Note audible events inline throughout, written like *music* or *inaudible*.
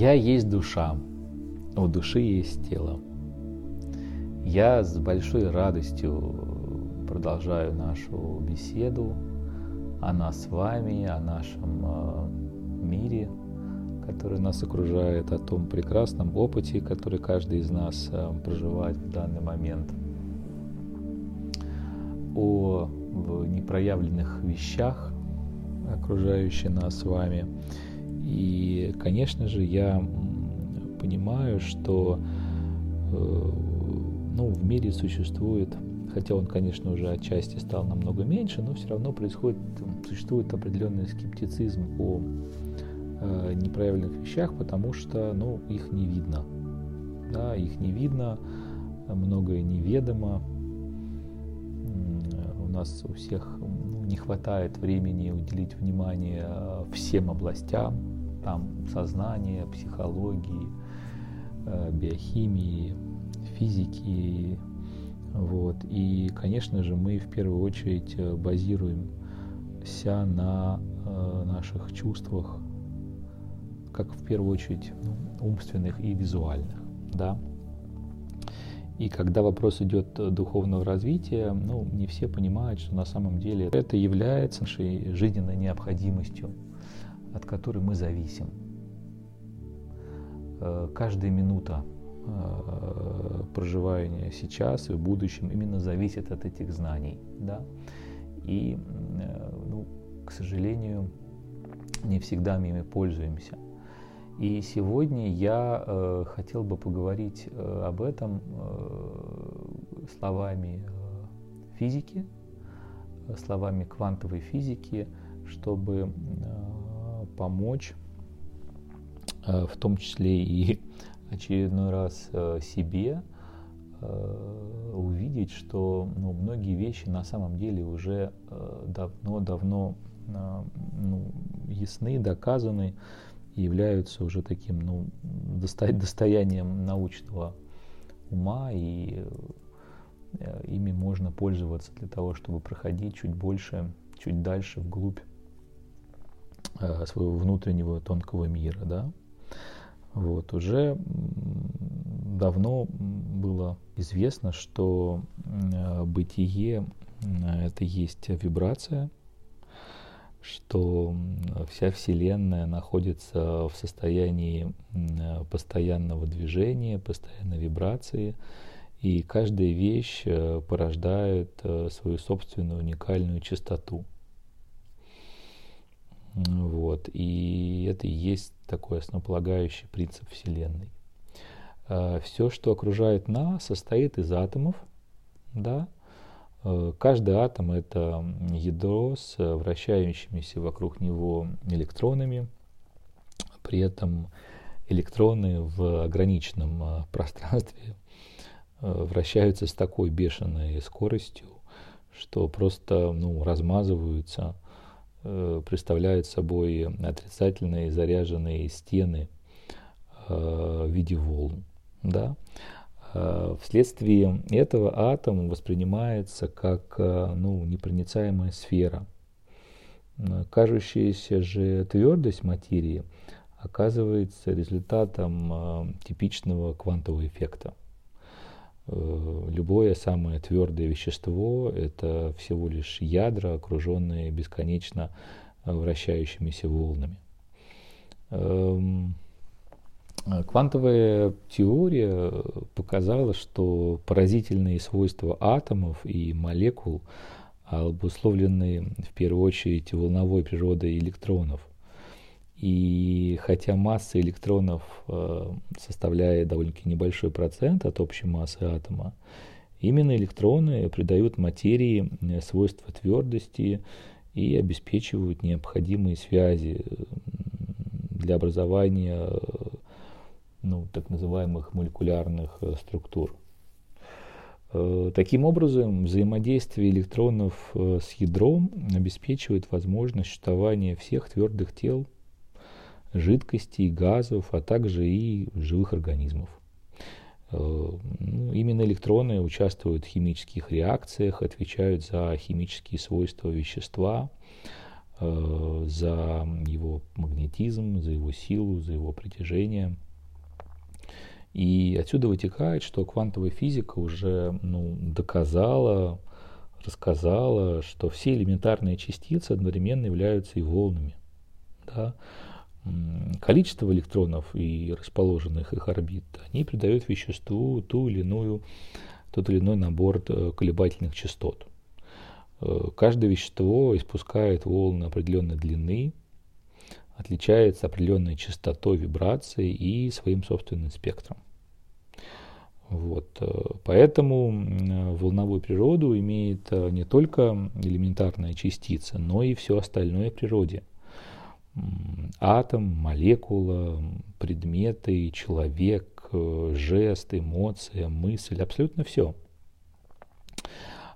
Я есть душа, у души есть тело. Я с большой радостью продолжаю нашу беседу о нас с вами, о нашем э, мире, который нас окружает, о том прекрасном опыте, который каждый из нас э, проживает в данный момент, о непроявленных вещах, окружающих нас с вами – и, конечно же, я понимаю, что э, ну, в мире существует, хотя он, конечно, уже отчасти стал намного меньше, но все равно происходит, существует определенный скептицизм о э, неправильных вещах, потому что ну, их не видно. Да, их не видно, многое неведомо. У нас у всех ну, не хватает времени уделить внимание всем областям, там сознания, психологии, э, биохимии, физики. Вот. И, конечно же, мы в первую очередь э, базируемся на э, наших чувствах, как в первую очередь ну, умственных и визуальных. Да? И когда вопрос идет духовного развития, ну, не все понимают, что на самом деле это является нашей жизненной необходимостью от которой мы зависим. Э, каждая минута э, проживания сейчас и в будущем именно зависит от этих знаний. Да? И, э, ну, к сожалению, не всегда мы ими пользуемся. И сегодня я хотел бы поговорить об этом словами физики, словами квантовой физики, чтобы помочь, э, в том числе и *laughs* очередной раз э, себе э, увидеть, что ну, многие вещи на самом деле уже давно-давно ну, ясны, доказаны являются уже таким ну, достоянием научного ума, и ими можно пользоваться для того, чтобы проходить чуть больше, чуть дальше вглубь своего внутреннего тонкого мира, да. Вот, уже давно было известно, что э, бытие э, это есть вибрация, что вся Вселенная находится в состоянии постоянного движения, постоянной вибрации, и каждая вещь порождает свою собственную уникальную частоту. Вот. И это и есть такой основополагающий принцип Вселенной. А, Все, что окружает нас, состоит из атомов. Да? А, каждый атом — это ядро с вращающимися вокруг него электронами. При этом электроны в ограниченном а, пространстве вращаются с такой бешеной скоростью, что просто ну, размазываются — Э, представляют собой отрицательные заряженные стены э, в виде волн. Да? Э, вследствие этого атом воспринимается как ну, непроницаемая сфера. Кажущаяся же твердость материи оказывается результатом типичного квантового эффекта. Э, любое самое твердое вещество – это всего лишь ядра, окруженные бесконечно э, вращающимися волнами. Эм, квантовая теория показала, что поразительные свойства атомов и молекул обусловлены в первую очередь волновой природой электронов, и хотя масса электронов э, составляет довольно-таки небольшой процент от общей массы атома, именно электроны придают материи э, свойства твердости и обеспечивают необходимые связи для образования ну, так называемых молекулярных э, структур. Таким образом, взаимодействие электронов с ядром обеспечивает возможность существования всех твердых тел жидкостей, газов, а также и живых организмов. Э, ну, именно электроны участвуют в химических реакциях, отвечают за химические свойства вещества. э, за его магнетизм, за его силу, за его притяжение. И отсюда вытекает, что квантовая физика уже ну, доказала, рассказала, что все элементарные частицы одновременно являются и волнами. Да? Количество электронов и расположенных их орбит, они придают веществу ту или иную, тот или иной набор э, колебательных частот. Э, каждое вещество испускает волны определенной длины, отличается определенной частотой вибрации и своим собственным спектром. Вот. Э, поэтому волновую природу имеет не только элементарная частица, но и все остальное в природе атом, молекула, предметы, человек, э, жест, эмоция, мысль, абсолютно все.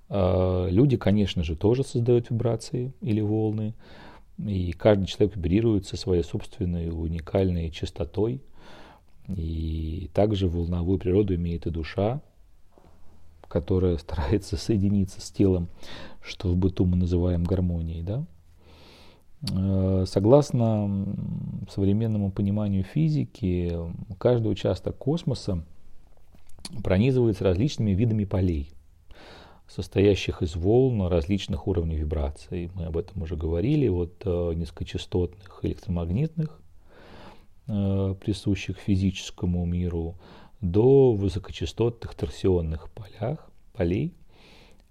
А, люди, конечно же, тоже создают вибрации или волны, и каждый человек вибрирует со своей собственной уникальной частотой. И также волновую природу имеет и душа, которая старается соединиться с телом, что в быту мы называем гармонией, да? Э, согласно современному пониманию физики, каждый участок космоса пронизывается различными видами полей, состоящих из волн различных уровней вибраций. Мы об этом уже говорили, от э, низкочастотных электромагнитных, э, присущих физическому миру, до высокочастотных торсионных полях, полей,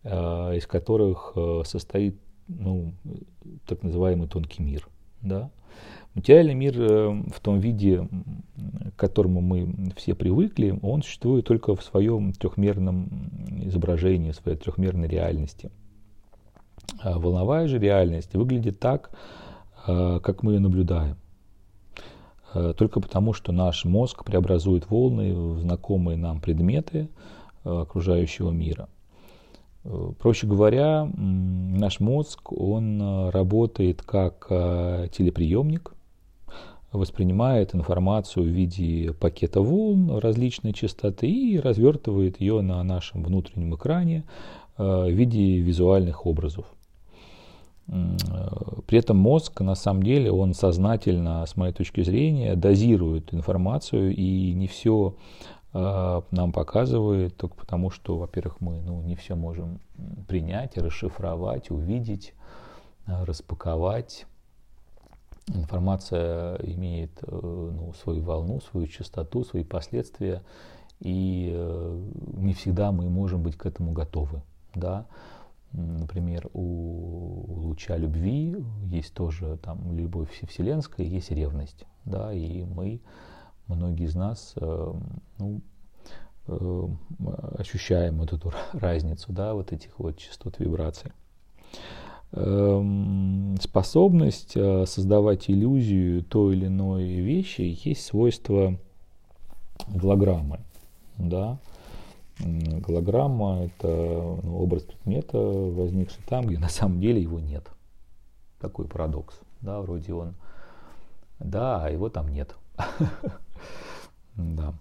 из которых состоит ну, так называемый тонкий мир. Да? Материальный мир э, в том виде, к которому мы все привыкли, он существует только в своем трехмерном изображении, в своей трехмерной реальности. А волновая же реальность выглядит так, э, как мы ее наблюдаем. Э, только потому, что наш мозг преобразует волны в знакомые нам предметы окружающего мира. Проще говоря, наш мозг, он э, работает как э, телеприемник, воспринимает информацию в виде пакета волн различной частоты и развертывает ее на нашем внутреннем экране в виде визуальных образов. При этом мозг, на самом деле, он сознательно, с моей точки зрения, дозирует информацию и не все нам показывает, только потому что, во-первых, мы ну, не все можем принять, расшифровать, увидеть, а, распаковать. Информация имеет э, ну, свою волну, свою частоту, свои последствия, и э, не всегда мы можем быть к этому готовы. Да? Например, у луча любви есть тоже там любовь вселенская, есть ревность, да, и мы многие из нас э, ну, э, ощущаем вот эту *laughs* разницу, да, вот этих вот частот вибраций. Эм, способность э, создавать иллюзию той или иной вещи есть свойство голограммы, да. Голограмма – это ну, образ предмета, возникший там, где на самом деле его нет. Такой парадокс, да, вроде он, да, а его там нет. *laughs* Да.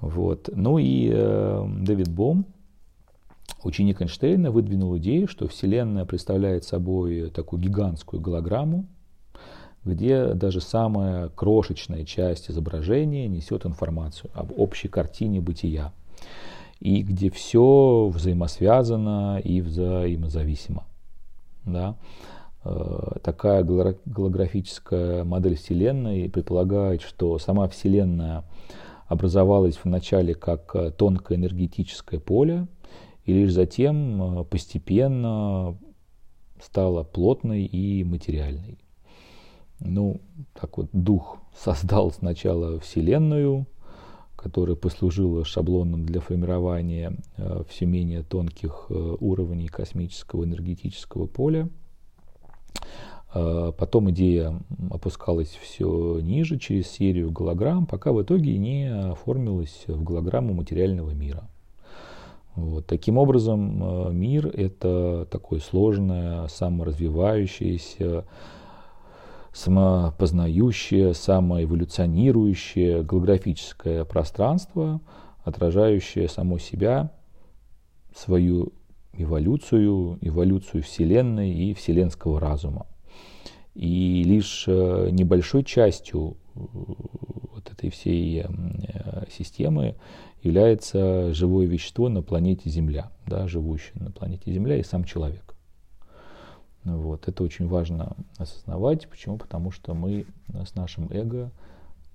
Вот. Ну и э, Дэвид Бом, ученик Эйнштейна, выдвинул идею, что Вселенная представляет собой такую гигантскую голограмму, где даже самая крошечная часть изображения несет информацию об общей картине бытия, и где все взаимосвязано и взаимозависимо. Да? Э, такая голографическая модель Вселенной предполагает, что сама Вселенная образовалась вначале как э, тонкое энергетическое поле, и лишь затем э, постепенно стала плотной и материальной. Ну, так вот, дух создал сначала Вселенную, которая послужила шаблоном для формирования все менее тонких уровней космического энергетического поля – потом идея опускалась все ниже через серию голограмм, пока в итоге не оформилась в голограмму материального мира. Вот. Таким образом, а, мир – это такое сложное, саморазвивающееся, самопознающее, самоэволюционирующее голографическое пространство, отражающее само себя, свою эволюцию, эволюцию Вселенной и вселенского разума. И лишь небольшой частью вот этой всей системы является живое вещество на планете Земля, да, живущее на планете Земля и сам человек. Вот. Это очень важно осознавать. Почему? Потому что мы с нашим эго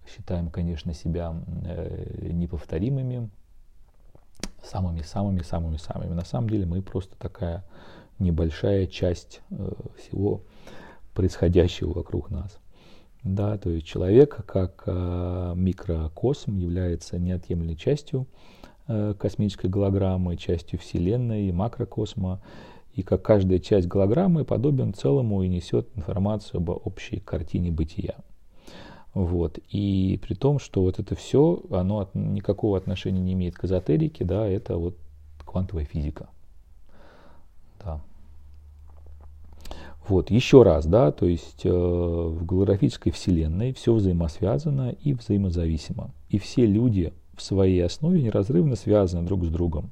считаем, конечно, себя э, неповторимыми, самыми-самыми-самыми-самыми. На самом деле мы просто такая небольшая часть э, всего происходящего вокруг нас. Да, то есть человек как э, микрокосм является неотъемлемой частью э, космической голограммы, частью Вселенной, макрокосма. И как каждая часть голограммы подобен целому и несет информацию об общей картине бытия. Вот. И при том, что вот это все, оно от, никакого отношения не имеет к эзотерике, да, это вот квантовая физика. Да. Вот, еще раз, да, то есть э, в голографической вселенной все взаимосвязано и взаимозависимо. И все люди в своей основе неразрывно связаны друг с другом.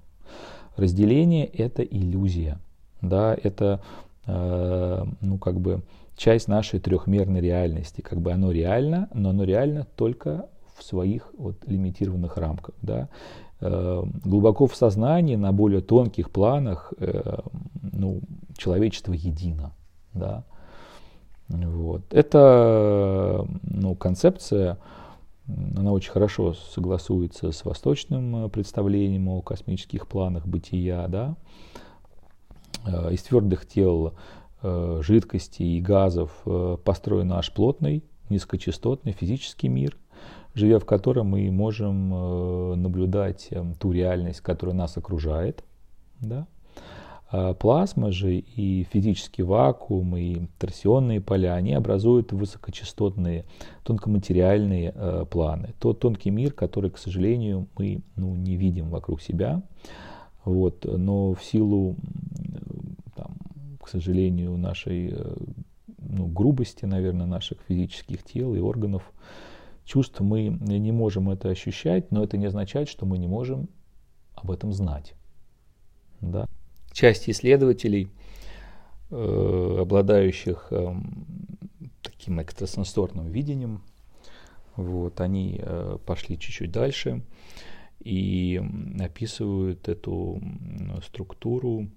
Разделение – это иллюзия, да, это, э, ну, как бы, часть нашей трехмерной реальности. Как бы оно реально, но оно реально только в своих вот лимитированных рамках. Да? Э, глубоко в сознании, на более тонких планах, э, ну, человечество едино. Да? Вот. Это ну, концепция, она очень хорошо согласуется с восточным представлением о космических планах бытия. Да? Э, из твердых тел Э, жидкостей и газов э, построен наш плотный, низкочастотный физический мир, живя в котором мы можем э, наблюдать ту реальность, которая нас окружает. Да? А плазма же и физический вакуум, и торсионные поля, они образуют высокочастотные, тонкоматериальные э, планы. Тот тонкий мир, который, к сожалению, мы ну, не видим вокруг себя. Вот, но в силу к сожалению, нашей э, ну, грубости, наверное, наших физических тел и органов, чувств, мы не можем это ощущать, но это не означает, что мы не можем об этом знать. Да? Часть исследователей, э, обладающих э, таким экстрасенсорным видением, вот, они э, пошли чуть-чуть дальше и описывают эту структуру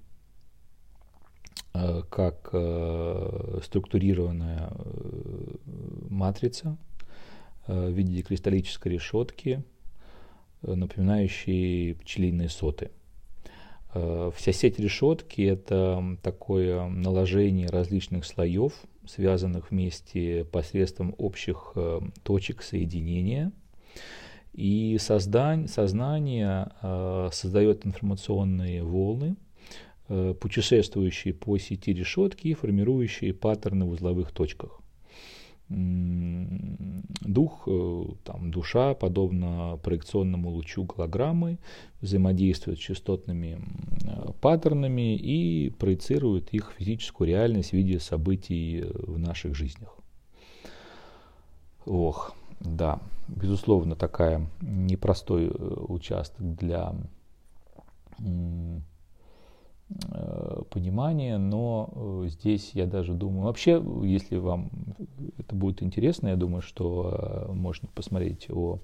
как э, структурированная э, матрица в виде кристаллической решетки, напоминающей пчелиные соты. Вся сеть решетки – это такое наложение различных слоев, связанных вместе посредством общих точек соединения. И создание, сознание создает информационные волны, Э, путешествующие по сети решетки и формирующие паттерны в узловых точках. Дух, э, там, душа, подобно проекционному лучу голограммы, взаимодействует с частотными э, паттернами и проецирует их физическую реальность в виде событий в наших жизнях. Ох, да, безусловно, такая непростой участок для Э, понимание, но э, здесь я даже думаю, вообще, если вам это будет интересно, я думаю, что э, можно посмотреть о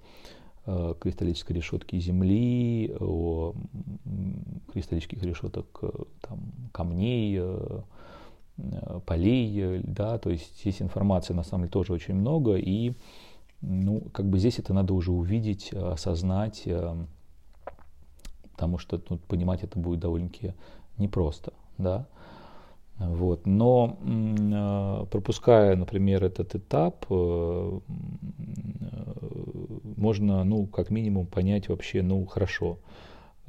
кристаллической решетке Земли, о кристаллических решеток там, камней, полей, да, то есть здесь информации на самом деле тоже очень много, и ну, как бы здесь это надо уже увидеть, осознать, потому что ну, понимать это будет довольно-таки непросто, да. Вот. Но э, пропуская, например, этот этап, э, можно, ну, как минимум понять вообще, ну, хорошо,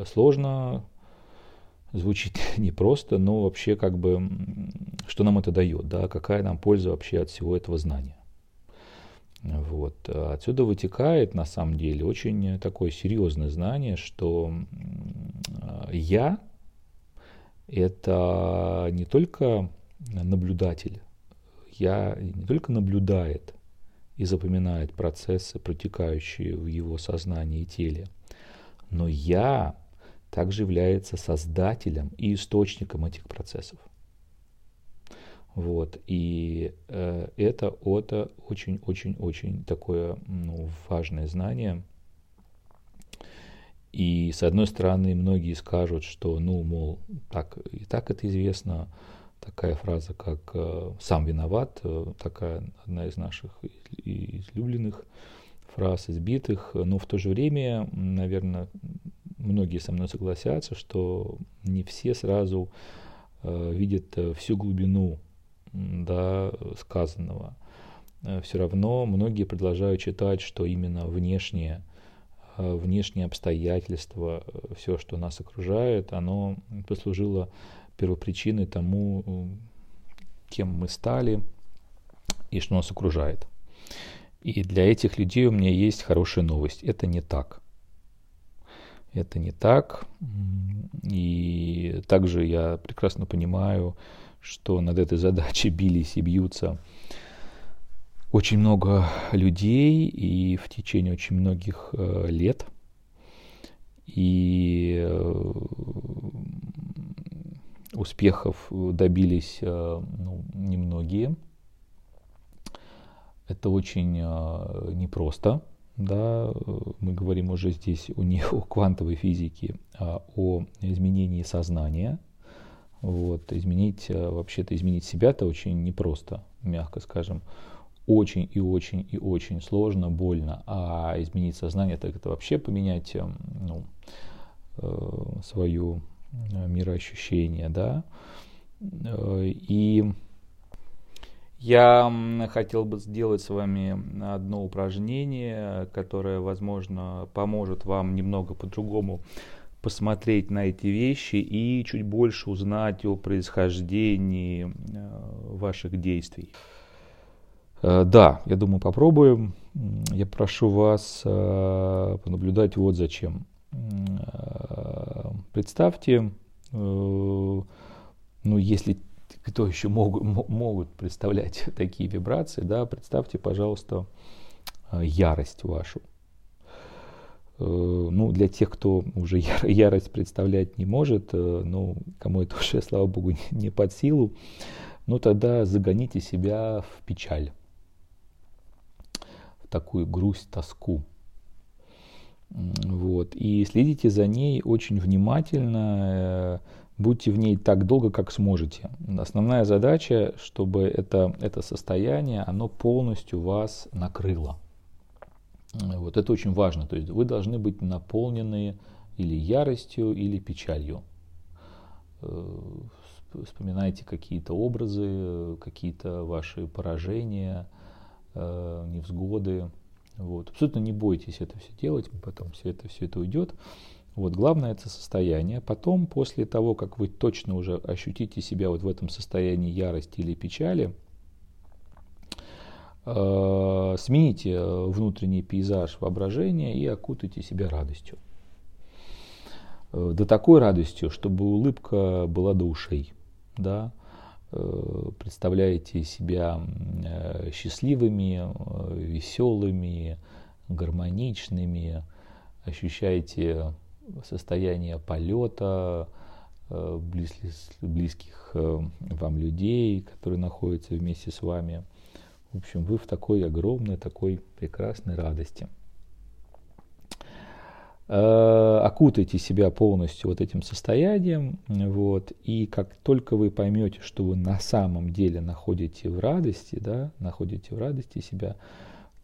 сложно, звучит *laughs* непросто, но вообще как бы, что нам это дает, да, какая нам польза вообще от всего этого знания. Вот. Отсюда вытекает, на самом деле, очень такое серьезное знание, что я это не только наблюдатель, я не только наблюдает и запоминает процессы, протекающие в его сознании и теле, но я также является создателем и источником этих процессов. Вот. И э, это, это очень-очень-очень такое ну, важное знание. И с одной стороны, многие скажут, что, ну, мол, так и так это известно, такая фраза, как э, «сам виноват», э, такая одна из наших излюбленных фраз, избитых, но в то же время, наверное, многие со мной согласятся, что не все сразу э, видят всю глубину да, сказанного. Все равно многие продолжают читать, что именно внешнее, внешние обстоятельства, э, все, что нас окружает, оно послужило первопричиной тому, кем мы стали и что нас окружает. И для этих людей у меня есть хорошая новость. Это не так. Это не так. И также я прекрасно понимаю, что над этой задачей *laughs* бились и бьются очень много людей и в течение очень многих э, лет. И э, успехов добились э, ну, немногие. Это очень непросто. Да, мы говорим уже здесь у не о квантовой физике, а о изменении сознания – вот, изменить, вообще-то изменить себя-то очень непросто, мягко скажем. Очень и очень и очень сложно, больно. А изменить сознание, так это вообще поменять э, ну, э, свое мироощущение, да. И я хотел бы сделать с вами одно упражнение, которое, возможно, поможет вам немного по-другому посмотреть на эти вещи и чуть больше узнать о происхождении э, ваших действий. Э, да, я думаю, попробуем. Я прошу вас э, понаблюдать вот зачем. Представьте, ну, если кто еще могут, могут представлять *laughs* такие вибрации, да, представьте, пожалуйста, ярость вашу. Э, ну, для тех, кто уже *laughs* ярость представлять не может, э, ну, кому это уже, *laughs* слава богу, не под силу, ну, тогда загоните себя в печаль, такую грусть, тоску. Вот. И следите за ней очень внимательно, э, будьте в ней так долго, как сможете. Основная задача, чтобы это, это состояние, оно полностью вас накрыло. Вот это очень важно. То есть вы должны быть наполнены или яростью, или печалью. Э, вспоминайте какие-то образы, какие-то ваши поражения, э, невзгоды. Вот. Абсолютно не бойтесь это все делать, потом все это, все это уйдет. Вот, главное это состояние. Потом, после того, как вы точно уже ощутите себя вот в этом состоянии ярости или печали, Э, смените э, внутренний пейзаж воображения и окутайте себя радостью. Э, до такой радостью, чтобы улыбка была до ушей. Да? Представляете себя счастливыми, веселыми, гармоничными, ощущаете состояние полета, близких вам людей, которые находятся вместе с вами – в общем, вы в такой огромной, такой прекрасной радости. Э, окутайте себя полностью вот этим состоянием, вот, и как только вы поймете, что вы на самом деле находите в радости, да, находите в радости себя,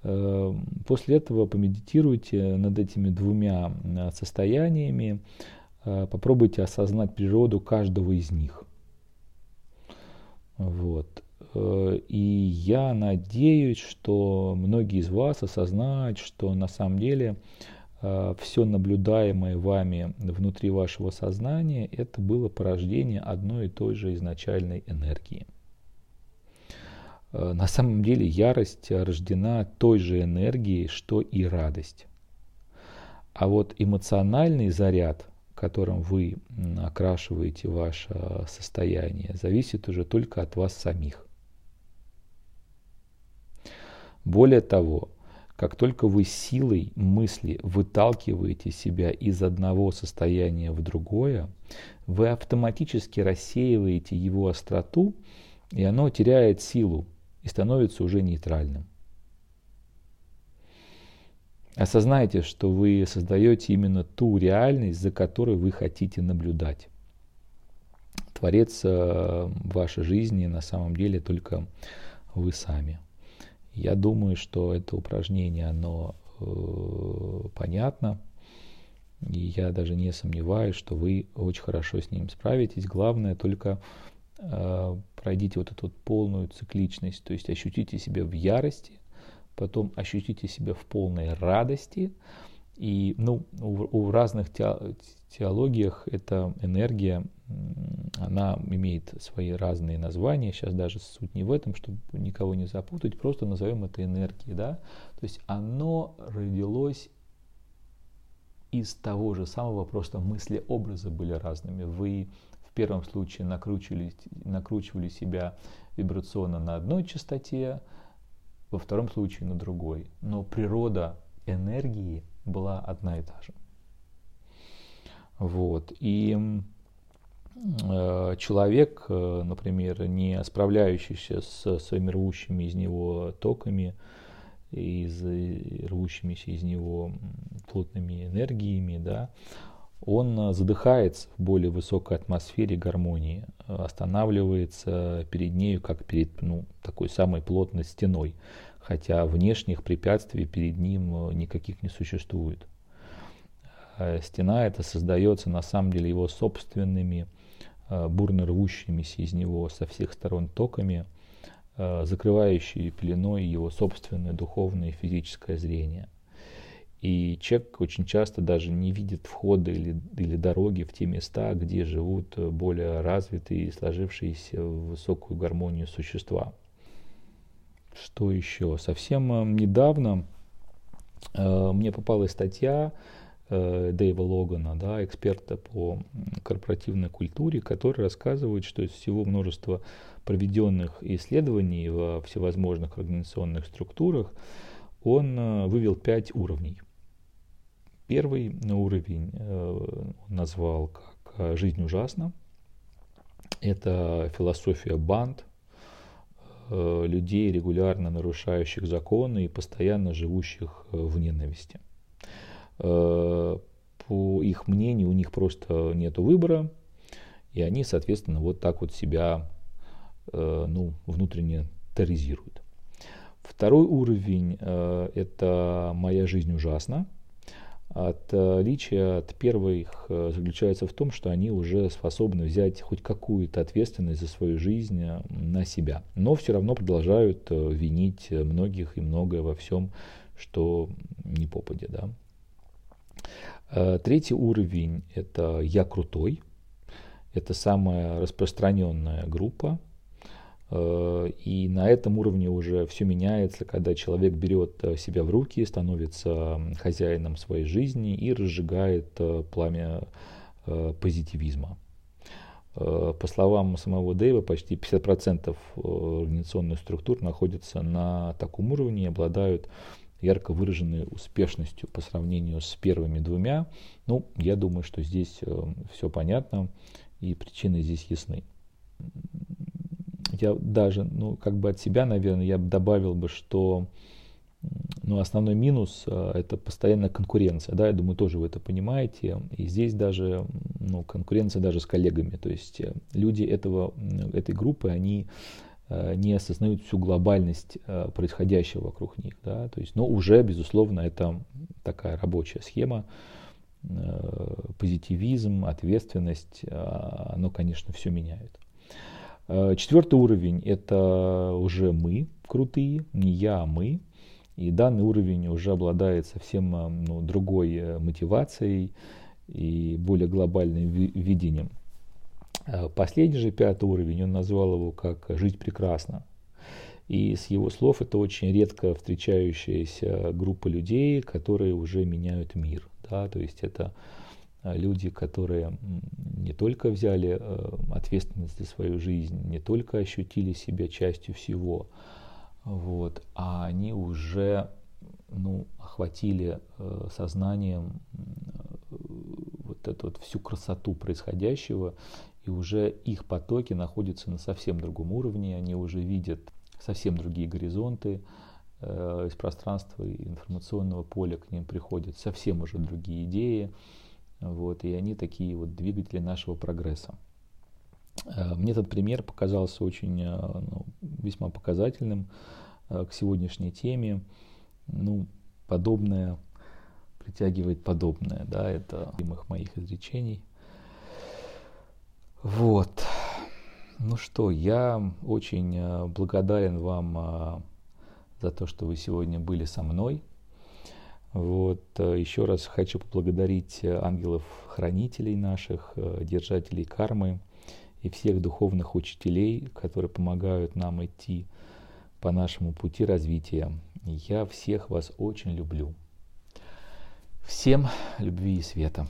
э, после этого помедитируйте над этими двумя э, состояниями, попробуйте осознать природу каждого из них. Вот. И я надеюсь, что многие из вас осознают, что на самом деле э, все наблюдаемое вами внутри вашего сознания, это было порождение одной и той же изначальной энергии. Э, на самом деле ярость рождена той же энергией, что и радость. А вот эмоциональный заряд, которым вы окрашиваете ваше состояние, зависит уже только от вас самих. Более того, как только вы силой мысли выталкиваете себя из одного состояния в другое, вы автоматически рассеиваете его остроту И оно теряет силу и становится уже нейтральным. Осознайте, что вы создаете именно ту реальность, за которой вы хотите наблюдать. Творец в вашей жизни на самом деле только вы сами. Я думаю, что это упражнение, оно э, понятно. И я даже не сомневаюсь, что вы очень хорошо с ним справитесь. Главное только э, пройдите вот эту вот полную цикличность, то есть ощутите себя в ярости, потом ощутите себя в полной радости. И ну, у, у разных теологиях эта энергия, она имеет свои разные названия. Сейчас даже суть не в этом, чтобы никого не запутать, просто назовем это энергией. Да? То есть оно родилось из того же самого, просто мысли, образы были разными. Вы в первом случае накручивали, накручивали себя вибрационно на одной частоте, во втором случае на другой. Но природа энергии была одна и та же. Вот. И человек, э, например, не справляющийся с своими рвущими из него токами, из рвущимися из него плотными энергиями, да, он задыхается в более высокой атмосфере гармонии, останавливается перед нею, как перед ну, такой самой плотной стеной, хотя внешних препятствий перед ним никаких не существует. Э, стена это создается на самом деле его собственными э, бурно рвущимися из него со всех сторон токами – Э, закрывающие пеленой его собственное духовное и физическое зрение. И человек очень часто даже не видит входа или, или дороги в те места, где живут более развитые и сложившиеся в высокую гармонию существа. Что еще? Совсем э, недавно э, мне попалась статья э, Дэйва Логана, да, эксперта по корпоративной культуре, который рассказывает, что из всего множества проведенных исследований во всевозможных организационных структурах, он э, вывел пять уровней. Первый уровень э, он назвал как э, «Жизнь ужасна». Это философия банд, людей, регулярно нарушающих законы и постоянно живущих в ненависти. По их мнению, у них просто нет выбора, и они, соответственно, вот так вот себя Э, ну, внутренне терроризируют. Второй уровень э, – это «моя жизнь ужасна». Отличие от первых э, заключается в том, что они уже способны взять хоть какую-то ответственность за свою жизнь на себя, но все равно продолжают винить многих и многое во всем, что не попадя. Да. Третий уровень – это «я крутой». Это самая распространенная группа, Э, и на этом уровне уже все меняется, когда человек берет э, себя в руки, становится хозяином своей жизни и разжигает э, пламя позитивизма. По словам самого Дэйва, почти 50% организационных структур находятся на таком уровне и обладают ярко выраженной успешностью по сравнению с первыми двумя. Ну, я думаю, что здесь все понятно и причины здесь ясны я даже, ну, как бы от себя, наверное, я добавил бы, что ну, основной минус э, это постоянная конкуренция, да, я думаю, тоже вы это понимаете. И здесь даже, ну, конкуренция даже с коллегами. То есть э, люди этого, этой группы, они э, не осознают всю глобальность происходящего вокруг них, да, то есть, но уже, безусловно, это такая рабочая схема, позитивизм, ответственность, оно, конечно, все меняет. Э, четвертый уровень – это уже мы крутые, не я, а мы. И данный уровень уже обладает совсем э, ну, другой э, мотивацией и более глобальным видением. Последний же пятый уровень, он назвал его как «жить прекрасно». И с его слов это очень редко встречающаяся группа людей, которые уже меняют мир. Да? То есть это а, люди, которые не только взяли э, ответственность за свою жизнь, не только ощутили себя частью всего, вот, а они уже ну, охватили э, сознанием э, вот эту вот всю красоту происходящего и уже их потоки находятся на совсем другом уровне, они уже видят совсем другие горизонты, э, из пространства информационного поля к ним приходят совсем уже другие идеи, вот, и они такие вот двигатели нашего прогресса. Э, мне этот пример показался очень э, ну, весьма показательным к сегодняшней теме. Ну, подобное притягивает подобное, да, это любимых моих изречений. Вот. Ну что, я очень э, благодарен вам э, за то, что вы сегодня были со мной. Вот. Э, еще раз хочу поблагодарить ангелов-хранителей наших, держателей кармы и всех духовных учителей, которые помогают нам идти по нашему пути развития. Я всех вас очень люблю. Всем любви и света.